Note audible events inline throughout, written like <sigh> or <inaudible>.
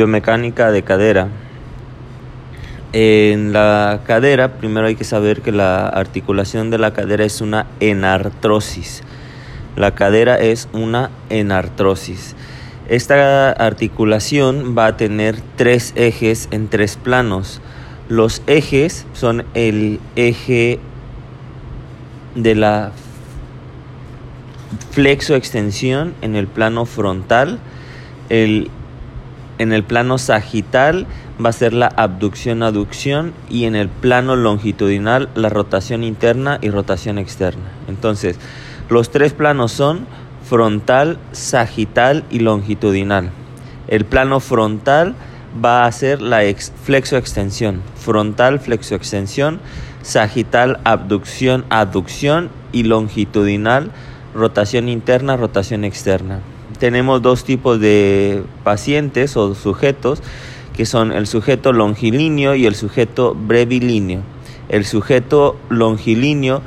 biomecánica de cadera. En la cadera, primero hay que saber que la articulación de la cadera es una enartrosis. La cadera es una enartrosis. Esta articulación va a tener tres ejes en tres planos. Los ejes son el eje de la flexo-extensión en el plano frontal, el, en el plano sagital va a ser la abducción-aducción y en el plano longitudinal la rotación interna y rotación externa. Entonces, los tres planos son frontal, sagital y longitudinal. El plano frontal va a ser la flexo-extensión, frontal, flexo-extensión, sagital, abducción, aducción y longitudinal, rotación interna, rotación externa. Tenemos dos tipos de pacientes o sujetos que son el sujeto longilíneo y el sujeto brevilíneo. El sujeto longilíneo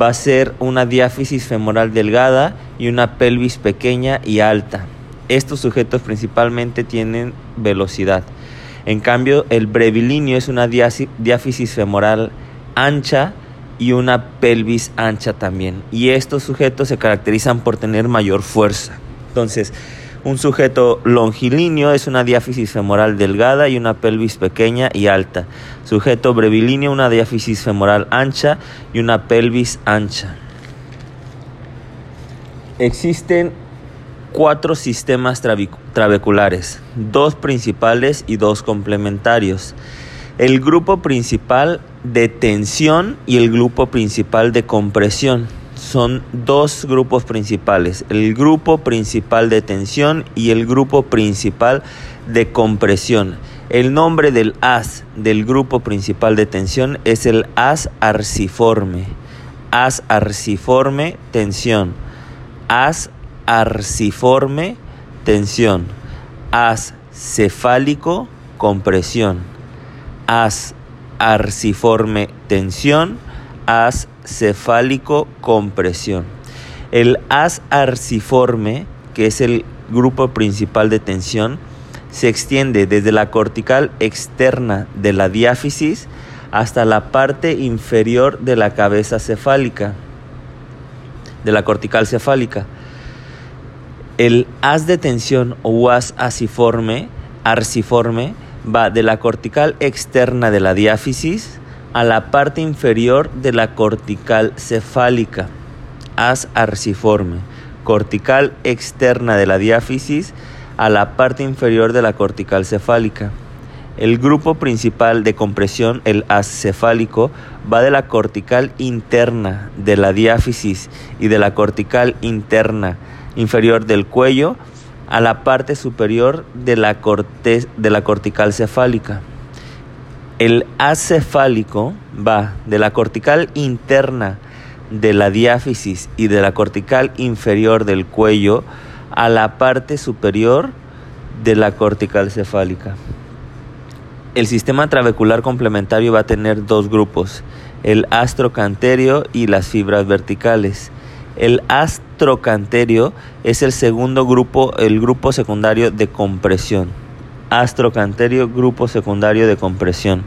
va a ser una diáfisis femoral delgada y una pelvis pequeña y alta. Estos sujetos principalmente tienen velocidad. En cambio, el brevilíneo es una diáfisis femoral ancha y una pelvis ancha también. Y estos sujetos se caracterizan por tener mayor fuerza. Entonces, un sujeto longilíneo es una diáfisis femoral delgada y una pelvis pequeña y alta. Sujeto brevilíneo, una diáfisis femoral ancha y una pelvis ancha. Existen cuatro sistemas trabeculares, dos principales y dos complementarios. El grupo principal de tensión y el grupo principal de compresión son dos grupos principales, el grupo principal de tensión y el grupo principal de compresión. El nombre del as del grupo principal de tensión es el as arciforme. As arciforme, tensión. As arciforme, tensión. As cefálico, compresión. As arciforme, tensión. As cefálico compresión. El haz arciforme, que es el grupo principal de tensión, se extiende desde la cortical externa de la diáfisis hasta la parte inferior de la cabeza cefálica, de la cortical cefálica. El haz de tensión o haz arciforme, arciforme va de la cortical externa de la diáfisis a la parte inferior de la cortical cefálica, as arciforme, cortical externa de la diáfisis a la parte inferior de la cortical cefálica. El grupo principal de compresión, el as cefálico, va de la cortical interna de la diáfisis y de la cortical interna inferior del cuello a la parte superior de la, de la cortical cefálica. El acefálico va de la cortical interna de la diáfisis y de la cortical inferior del cuello a la parte superior de la cortical cefálica. El sistema trabecular complementario va a tener dos grupos, el astrocanterio y las fibras verticales. El astrocanterio es el segundo grupo, el grupo secundario de compresión astrocanterio grupo secundario de compresión.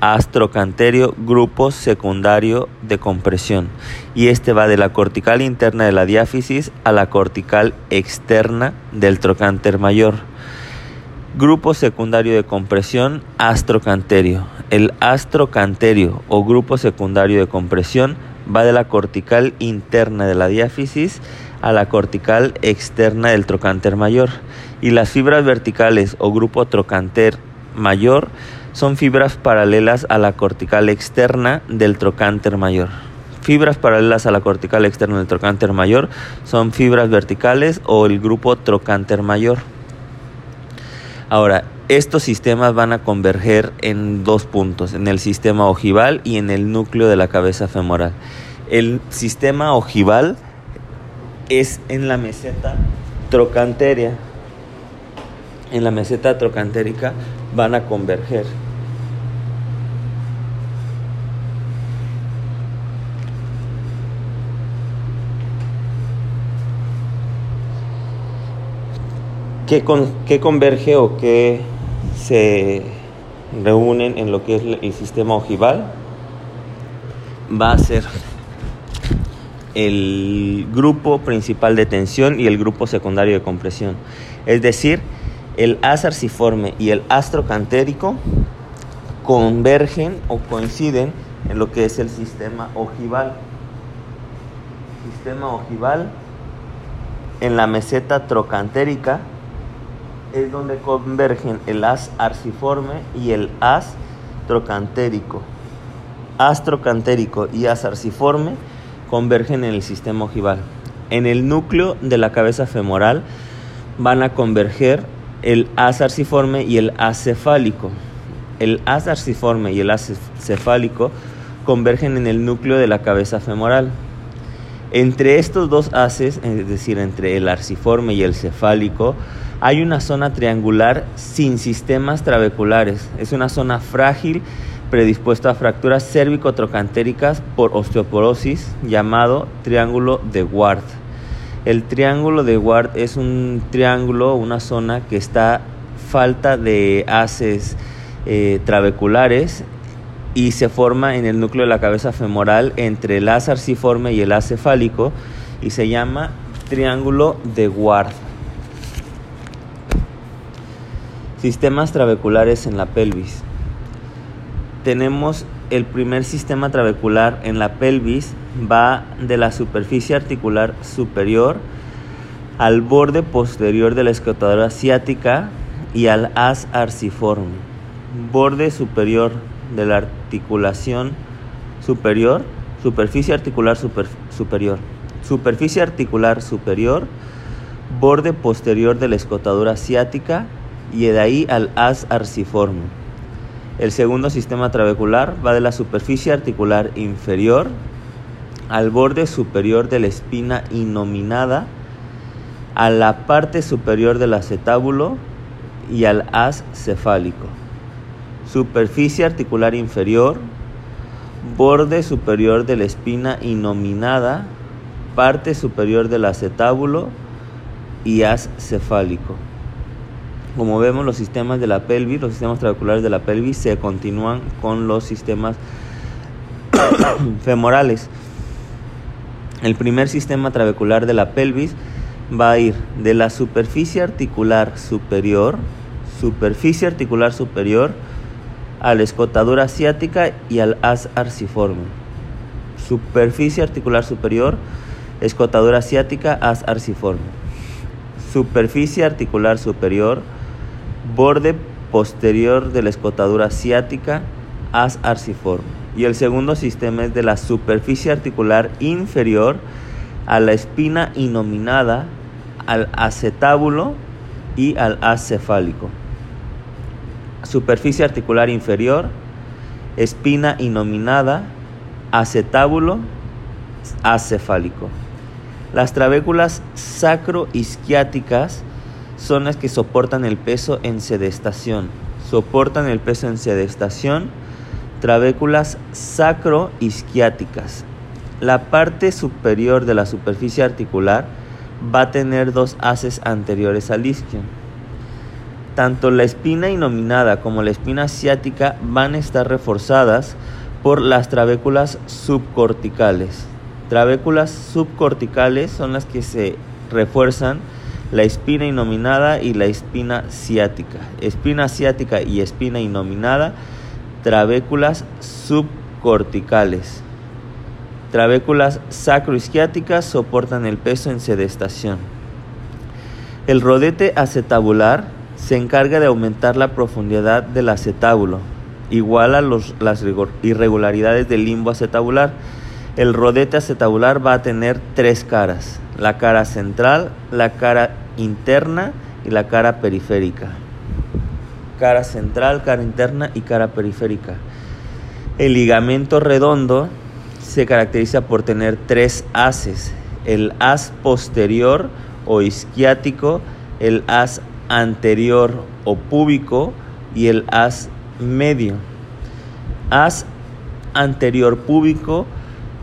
Astrocanterio grupo secundario de compresión. Y este va de la cortical interna de la diáfisis a la cortical externa del trocánter mayor. Grupo secundario de compresión, astrocanterio. El astrocanterio o grupo secundario de compresión va de la cortical interna de la diáfisis a la cortical externa del trocánter mayor. Y las fibras verticales o grupo trocánter mayor son fibras paralelas a la cortical externa del trocánter mayor. Fibras paralelas a la cortical externa del trocánter mayor son fibras verticales o el grupo trocánter mayor. Ahora, estos sistemas van a converger en dos puntos, en el sistema ojival y en el núcleo de la cabeza femoral. El sistema ojival es en la meseta trocanteria. En la meseta trocantérica van a converger. ¿Qué, con, qué converge o qué se reúnen en lo que es el sistema ojival, va a ser el grupo principal de tensión y el grupo secundario de compresión. Es decir, el as arciforme y el astrocantérico convergen o coinciden en lo que es el sistema ojival. Sistema ojival en la meseta trocantérica es donde convergen el as arciforme y el as trocantérico. Astrocantérico y as arciforme convergen en el sistema ojival. En el núcleo de la cabeza femoral van a converger el as arciforme y el as cefálico. El as arciforme y el as cefálico convergen en el núcleo de la cabeza femoral. Entre estos dos haces, es decir, entre el arciforme y el cefálico, hay una zona triangular sin sistemas trabeculares. Es una zona frágil predispuesto a fracturas cérvico-trocantéricas por osteoporosis llamado triángulo de Ward. El triángulo de Ward es un triángulo, una zona que está falta de haces eh, trabeculares y se forma en el núcleo de la cabeza femoral entre el as arciforme y el as cefálico y se llama triángulo de Ward. Sistemas trabeculares en la pelvis tenemos el primer sistema trabecular en la pelvis, va de la superficie articular superior al borde posterior de la escotadora ciática y al as arciforme. Borde superior de la articulación superior, superficie articular superior. Superficie articular superior, borde posterior de la escotadura ciática y de ahí al as arciforme. El segundo sistema trabecular va de la superficie articular inferior al borde superior de la espina inominada, a la parte superior del acetábulo y al as cefálico. Superficie articular inferior, borde superior de la espina inominada, parte superior del acetábulo y as cefálico. Como vemos, los sistemas de la pelvis, los sistemas trabeculares de la pelvis se continúan con los sistemas <coughs> femorales. El primer sistema trabecular de la pelvis va a ir de la superficie articular superior, superficie articular superior, a la escotadura asiática y al as arciforme. Superficie articular superior, escotadura asiática, as arciforme. Superficie articular superior, borde posterior de la escotadura ciática, as arciforme. Y el segundo sistema es de la superficie articular inferior a la espina inominada, al acetábulo y al as cefálico. Superficie articular inferior, espina inominada, acetábulo, as cefálico. Las trabéculas sacroisquiáticas son las que soportan el peso en sedestación. Soportan el peso en sedestación trabéculas sacroisquiáticas. La parte superior de la superficie articular va a tener dos haces anteriores al isquio. Tanto la espina inominada como la espina asiática van a estar reforzadas por las trabéculas subcorticales. Trabéculas subcorticales son las que se refuerzan la espina inominada y la espina ciática. Espina ciática y espina inominada, trabéculas subcorticales. Trabéculas sacroisquiáticas soportan el peso en sedestación. El rodete acetabular se encarga de aumentar la profundidad del acetábulo, igual a las irregularidades del limbo acetabular. El rodete acetabular va a tener tres caras, la cara central, la cara interna y la cara periférica. Cara central, cara interna y cara periférica. El ligamento redondo se caracteriza por tener tres haces, el haz posterior o isquiático, el haz anterior o púbico y el haz medio. Haz anterior púbico,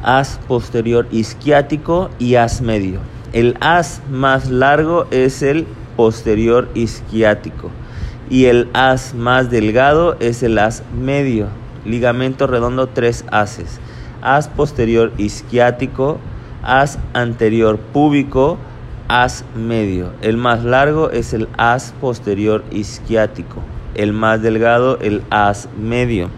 haz posterior isquiático y haz medio. El as más largo es el posterior isquiático y el haz más delgado es el haz medio. Ligamento redondo, tres haces. Haz posterior isquiático, haz anterior púbico, haz medio. El más largo es el haz posterior isquiático. El más delgado, el haz medio.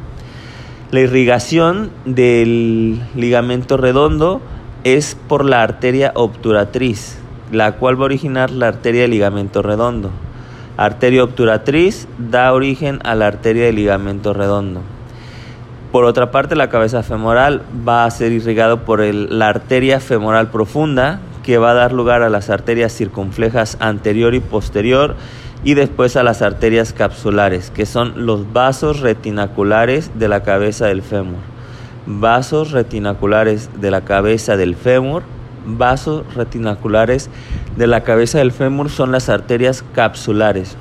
La irrigación del ligamento redondo es por la arteria obturatriz, la cual va a originar la arteria del ligamento redondo. Arteria obturatriz da origen a la arteria del ligamento redondo. Por otra parte, la cabeza femoral va a ser irrigado por la arteria femoral profunda, que va a dar lugar a las arterias circunflejas anterior y posterior, y después a las arterias capsulares, que son los vasos retinaculares de la cabeza del fémur. Vasos retinaculares de la cabeza del fémur vasos retinaculares de la cabeza del fémur son las arterias capsulares.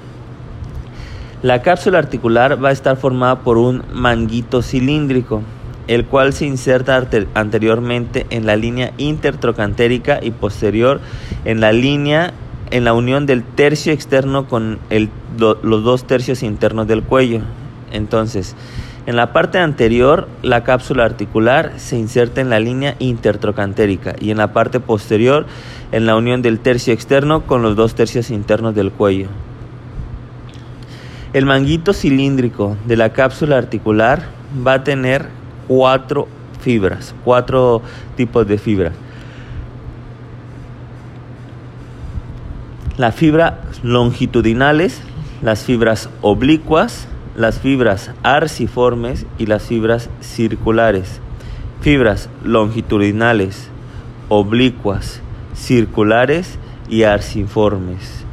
La cápsula articular va a estar formada por un manguito cilíndrico, el cual se inserta anteriormente en la línea intertrocantérica y posterior en la línea en la unión del tercio externo con los dos tercios internos del cuello. Entonces, en la parte anterior, la cápsula articular se inserta en la línea intertrocantérica y en la parte posterior, en la unión del tercio externo con los dos tercios internos del cuello. El manguito cilíndrico de la cápsula articular va a tener cuatro fibras, cuatro tipos de fibras. Las fibras longitudinales, las fibras oblicuas, las fibras arciformes y las fibras circulares. Fibras longitudinales, oblicuas, circulares y arciformes.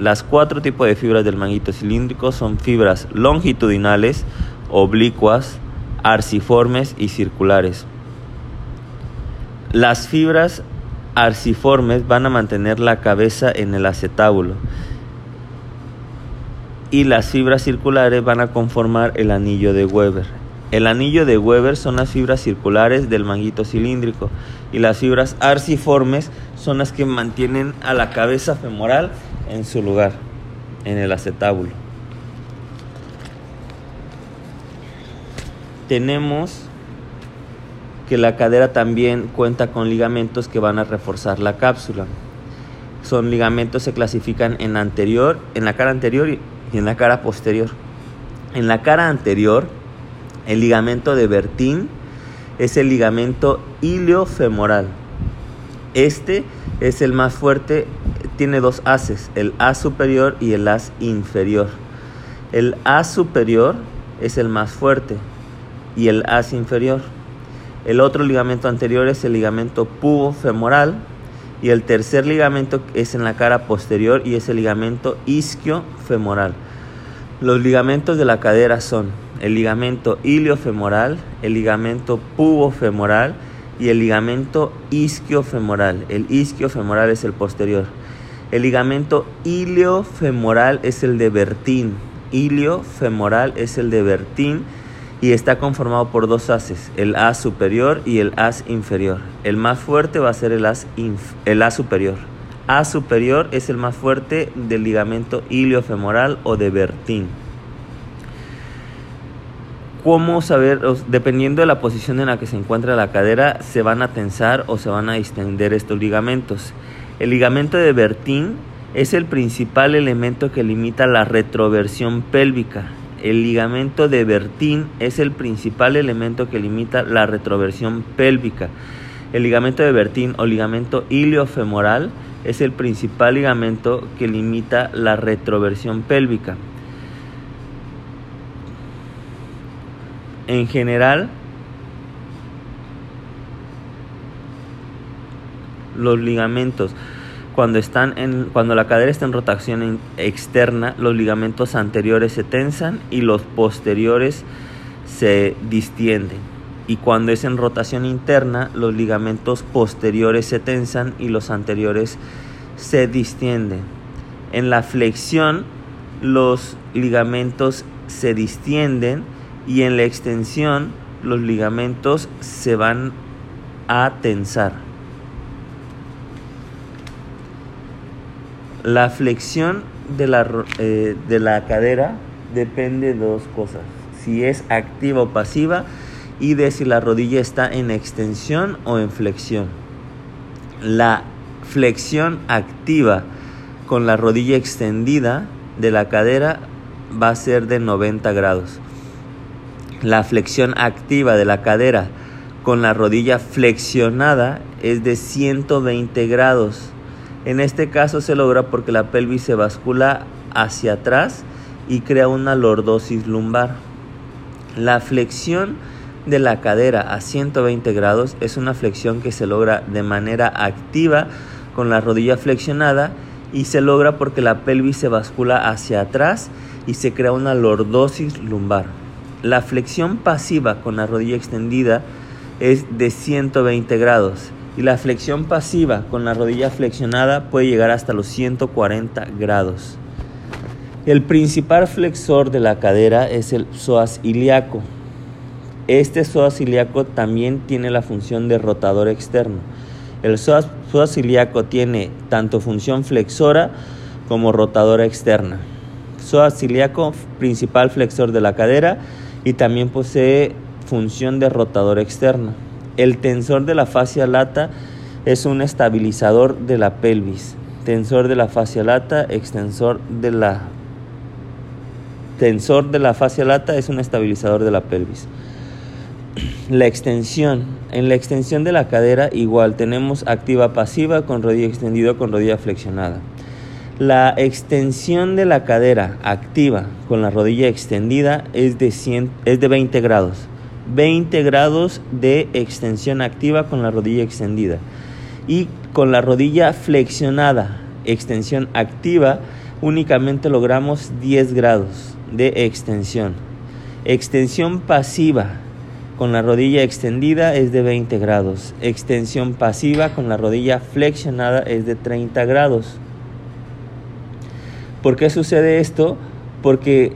Las cuatro tipos de fibras del manguito cilíndrico son fibras longitudinales, oblicuas, arciformes y circulares. Las fibras arciformes van a mantener la cabeza en el acetábulo y las fibras circulares van a conformar el anillo de Weber. El anillo de Weber son las fibras circulares del manguito cilíndrico y las fibras arciformes son las que mantienen a la cabeza femoral en su lugar, en el acetábulo. Tenemos que la cadera también cuenta con ligamentos que van a reforzar la cápsula. Son ligamentos se clasifican en anterior, en la cara anterior y en la cara posterior. En la cara anterior, el ligamento de Bertin es el ligamento iliofemoral. Este es el más fuerte, tiene dos haces, el haz superior y el haz inferior. El haz superior es el más fuerte y el haz inferior. El otro ligamento anterior es el ligamento pubofemoral y el tercer ligamento es en la cara posterior y es el ligamento isquiofemoral. Los ligamentos de la cadera son el ligamento iliofemoral, el ligamento pubofemoral y el ligamento isquiofemoral. El isquiofemoral es el posterior. El ligamento iliofemoral es el de Bertín. Iliofemoral es el de Bertín y está conformado por dos haces, el haz superior y el haz inferior. El más fuerte va a ser el haz, el haz superior. Haz superior es el más fuerte del ligamento iliofemoral o de Bertín. ¿Cómo saber? Dependiendo de la posición en la que se encuentra la cadera, se van a tensar o se van a distender estos ligamentos. El ligamento de Bertín es el principal elemento que limita la retroversión pélvica el ligamento de Bertín es el principal elemento que limita la retroversión pélvica. El ligamento de Bertín o ligamento iliofemoral es el principal ligamento que limita la retroversión pélvica. En general, los ligamentos cuando, están en, cuando la cadera está en rotación externa, los ligamentos anteriores se tensan y los posteriores se distienden. Y cuando es en rotación interna, los ligamentos posteriores se tensan y los anteriores se distienden. En la flexión, los ligamentos se distienden y en la extensión, los ligamentos se van a tensar. La flexión de la, eh, de la cadera depende de dos cosas. Si es activa o pasiva y de si la rodilla está en extensión o en flexión. La flexión activa con la rodilla extendida de la cadera va a ser de 90 grados. La flexión activa de la cadera con la rodilla flexionada es de 120 grados. En este caso se logra porque la pelvis se bascula hacia atrás y crea una lordosis lumbar. La flexión de la cadera a 120 grados es una flexión que se logra de manera activa con la rodilla flexionada y se logra porque la pelvis se bascula hacia atrás y se crea una lordosis lumbar. La flexión pasiva con la rodilla extendida es de 120 grados y la flexión pasiva con la rodilla flexionada puede llegar hasta los 140 grados. El principal flexor de la cadera es el psoas ilíaco. Este psoas ilíaco también tiene la función de rotador externo. El psoas, ilíaco tiene tanto función flexora como rotadora externa. Psoas ilíaco, principal flexor de la cadera y también posee función de rotador externo. El tensor de la fascia lata es un estabilizador de la pelvis. Tensor de la fascia lata, extensor de la tensor de la fascia lata es un estabilizador de la pelvis. La extensión. En la extensión de la cadera igual tenemos activa pasiva con rodilla extendida con rodilla flexionada. La extensión de la cadera activa con la rodilla extendida es de, es de 20 grados. 20 grados de extensión activa con la rodilla extendida. Y con la rodilla flexionada, extensión activa, únicamente logramos 10 grados de extensión. Extensión pasiva con la rodilla extendida es de 20 grados. Extensión pasiva con la rodilla flexionada es de 30 grados. ¿Por qué sucede esto? Porque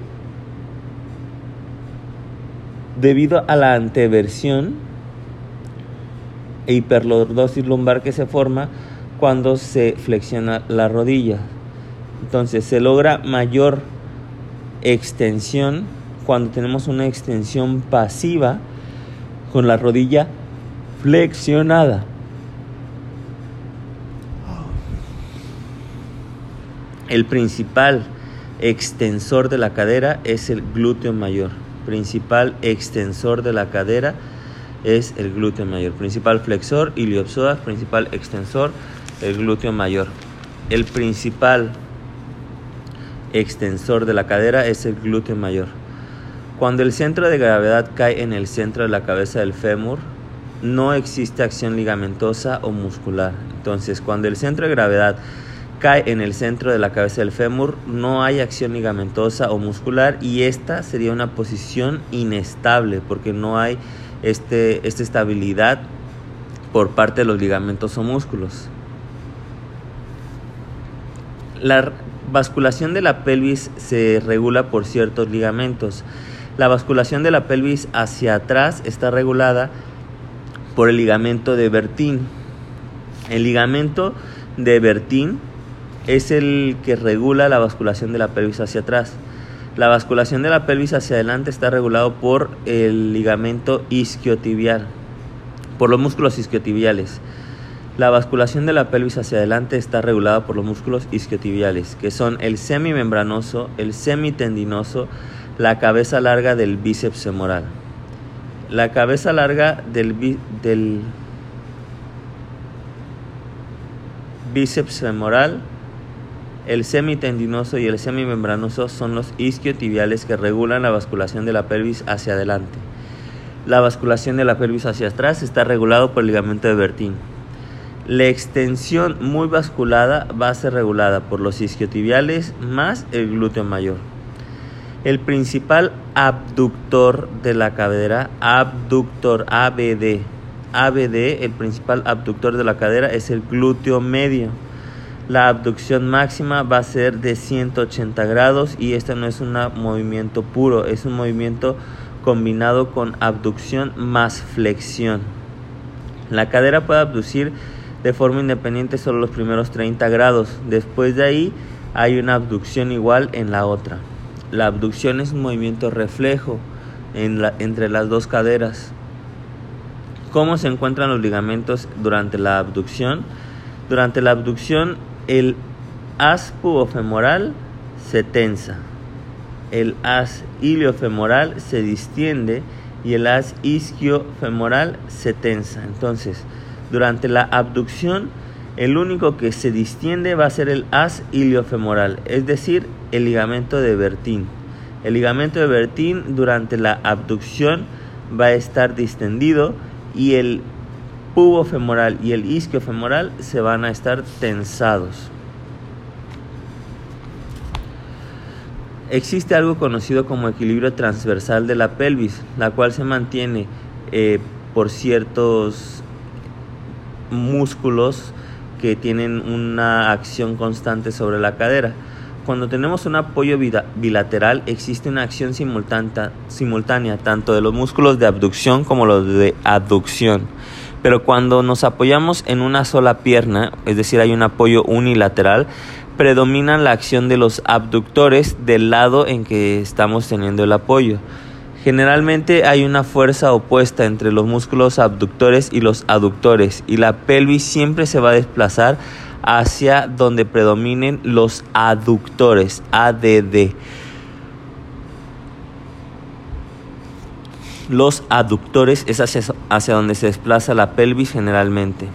debido a la anteversión e hiperlordosis lumbar que se forma cuando se flexiona la rodilla. Entonces se logra mayor extensión cuando tenemos una extensión pasiva con la rodilla flexionada. El principal extensor de la cadera es el glúteo mayor. Principal extensor de la cadera es el glúteo mayor. Principal flexor, iliopsoas. Principal extensor, el glúteo mayor. El principal extensor de la cadera es el glúteo mayor. Cuando el centro de gravedad cae en el centro de la cabeza del fémur, no existe acción ligamentosa o muscular. Entonces, cuando el centro de gravedad cae en el centro de la cabeza del fémur, no hay acción ligamentosa o muscular y esta sería una posición inestable porque no hay este, esta estabilidad por parte de los ligamentos o músculos. La, basculación de la pelvis se regula por ciertos ligamentos. La basculación de la pelvis hacia atrás está regulada por el ligamento de Bertin. El ligamento de Bertin es el que regula la basculación de la pelvis hacia atrás. La basculación de la pelvis hacia adelante está regulado por el ligamento isquiotibial, por los músculos isquiotibiales. La basculación de la pelvis hacia adelante está regulada por los músculos isquiotibiales, que son el semimembranoso, el semitendinoso, la cabeza larga del bíceps femoral. La cabeza larga del, del bíceps femoral, el semitendinoso y el semimembranoso son los isquiotibiales que regulan la basculación de la pelvis hacia adelante. La basculación de la pelvis hacia atrás está regulado por el ligamento de Bertin. La extensión muy basculada va a ser regulada por los isquiotibiales más el glúteo mayor. El principal abductor de la cadera, abductor ABD, ABD, el principal abductor de la cadera es el glúteo medio. La abducción máxima va a ser de 180 grados y este no es un movimiento puro, es un movimiento combinado con abducción más flexión. La cadera puede abducir de forma independiente solo los primeros 30 grados. Después de ahí hay una abducción igual en la otra. La abducción es un movimiento reflejo entre las dos caderas. ¿Cómo se encuentran los ligamentos durante la abducción? Durante la abducción el haz pubofemoral se tensa, el haz iliofemoral se distiende y el haz isquiofemoral se tensa. Entonces, durante la abducción el único que se distiende va a ser el haz iliofemoral, es decir, el ligamento de Bertín. El ligamento de Bertín durante la abducción va a estar distendido y el pubo femoral y el isquio femoral se van a estar tensados. Existe algo conocido como equilibrio transversal de la pelvis, la cual se mantiene eh, por ciertos músculos que tienen una acción constante sobre la cadera. Cuando tenemos un apoyo bilateral existe una acción simultánea, simultánea tanto de los músculos de abducción como los de aducción. Pero cuando nos apoyamos en una sola pierna, es decir, hay un apoyo unilateral, predomina la acción de los abductores del lado en que estamos teniendo el apoyo. Generalmente hay una fuerza opuesta entre los músculos abductores y los aductores y la pelvis siempre se va a desplazar hacia donde predominen los aductores, ADD. Los aductores es hacia, hacia donde se desplaza la pelvis generalmente.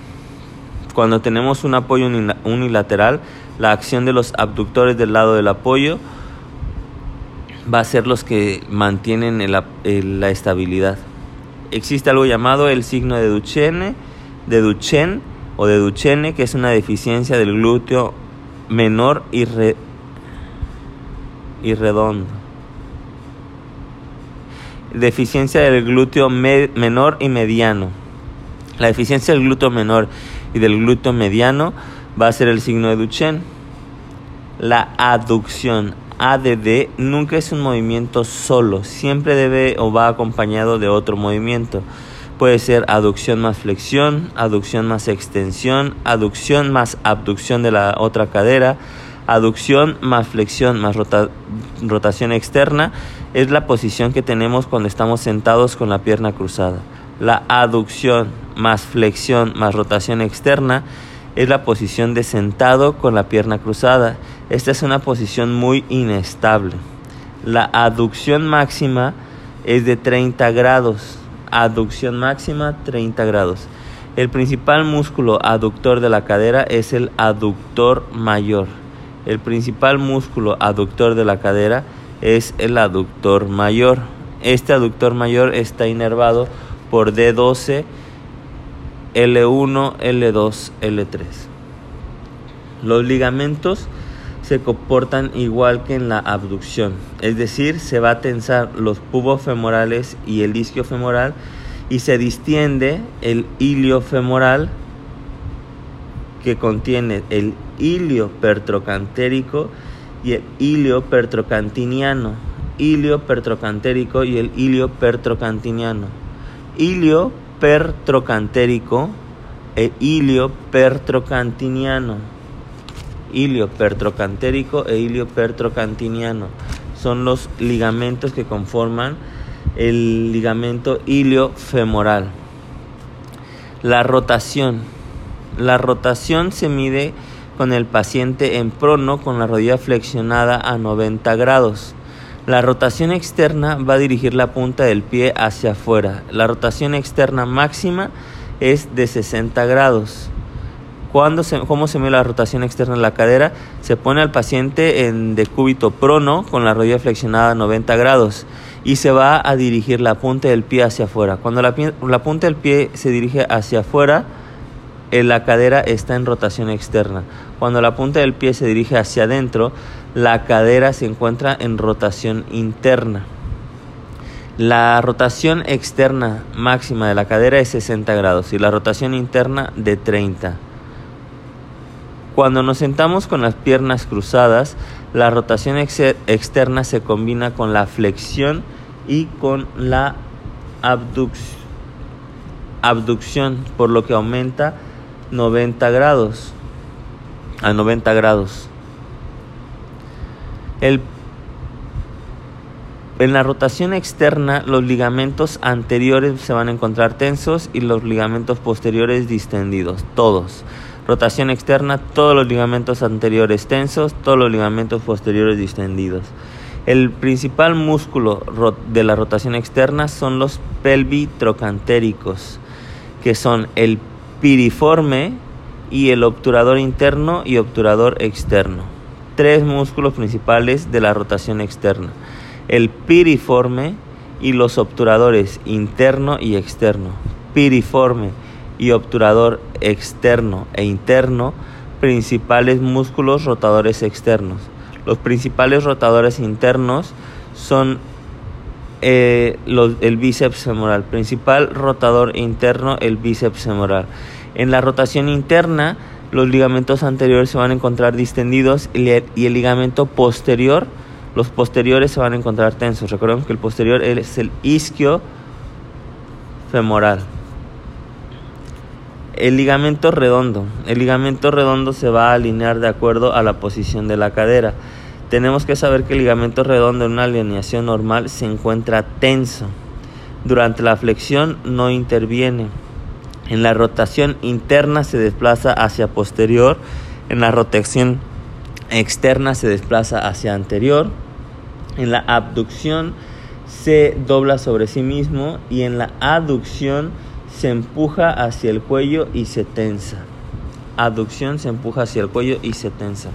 Cuando tenemos un apoyo unilateral, la acción de los abductores del lado del apoyo va a ser los que mantienen la estabilidad. Existe algo llamado el signo de Duchenne, de Duchenne o de Duchenne, que es una deficiencia del glúteo menor y, y redondo. Deficiencia del glúteo menor y mediano. La deficiencia del glúteo menor y del glúteo mediano va a ser el signo de Duchenne. La aducción ADD nunca es un movimiento solo, siempre debe o va acompañado de otro movimiento. Puede ser aducción más flexión, aducción más extensión, aducción más abducción de la otra cadera, aducción más flexión más rotación externa. Es la posición que tenemos cuando estamos sentados con la pierna cruzada. La aducción más flexión más rotación externa es la posición de sentado con la pierna cruzada. Esta es una posición muy inestable. La aducción máxima es de 30 grados. Aducción máxima 30 grados. El principal músculo aductor de la cadera es el aductor mayor. El principal músculo aductor de la cadera es el aductor mayor. Este aductor mayor está inervado por D12 L1, L2, L3. Los ligamentos se comportan igual que en la abducción, es decir, se va a tensar los pubos femorales y el isquio femoral y se distiende el ilio femoral que contiene el ilio pertrocantérico y el ilio pertrocantiniano, ilio pertrocantérico y el ilio pertrocantiniano. Ilio pertrocantérico e ilio pertrocantiniano. Ilio pertrocantérico e ilio pertrocantiniano son los ligamentos que conforman el ligamento iliofemoral. La rotación. La rotación se mide con el paciente en prono con la rodilla flexionada a 90 grados. La rotación externa va a dirigir la punta del pie hacia afuera. La rotación externa máxima es de 60 grados. ¿Cómo se mide la rotación externa de la cadera? Se pone al paciente en decúbito prono con la rodilla flexionada a 90 grados y se va a dirigir la punta del pie hacia afuera. Cuando la, la punta del pie se dirige hacia afuera, la cadera está en rotación externa. Cuando la punta del pie se dirige hacia adentro, la cadera se encuentra en rotación interna. La rotación externa máxima de la cadera es 60 grados y la rotación interna de 30. Cuando nos sentamos con las piernas cruzadas, la rotación externa se combina con la flexión y con la abducción, por lo que aumenta 90 grados a 90 grados. El en la rotación externa, los ligamentos anteriores se van a encontrar tensos y los ligamentos posteriores distendidos, todos. Rotación externa, todos los ligamentos anteriores tensos, todos los ligamentos posteriores distendidos. El principal músculo de la rotación externa son los pelvitrocantéricos, que son el piriforme y el obturador interno y obturador externo. Tres músculos principales de la rotación externa el piriforme y los obturadores interno y externo. Piriforme y obturador externo e interno, principales músculos rotadores externos. Los principales rotadores internos son eh, el bíceps femoral. Principal rotador interno, el bíceps femoral. En la rotación interna, los ligamentos anteriores se van a encontrar distendidos y el ligamento posterior los posteriores se van a encontrar tensos. Recuerden que el posterior es el isquio femoral. El ligamento redondo. El ligamento redondo se va a alinear de acuerdo a la posición de la cadera. Tenemos que saber que el ligamento redondo en una alineación normal se encuentra tenso. Durante la flexión no interviene. En la rotación interna se desplaza hacia posterior. En la rotación externa se desplaza hacia anterior, en la abducción se dobla sobre sí mismo y en la aducción se empuja hacia el cuello y se tensa. Aducción se empuja hacia el cuello y se tensa.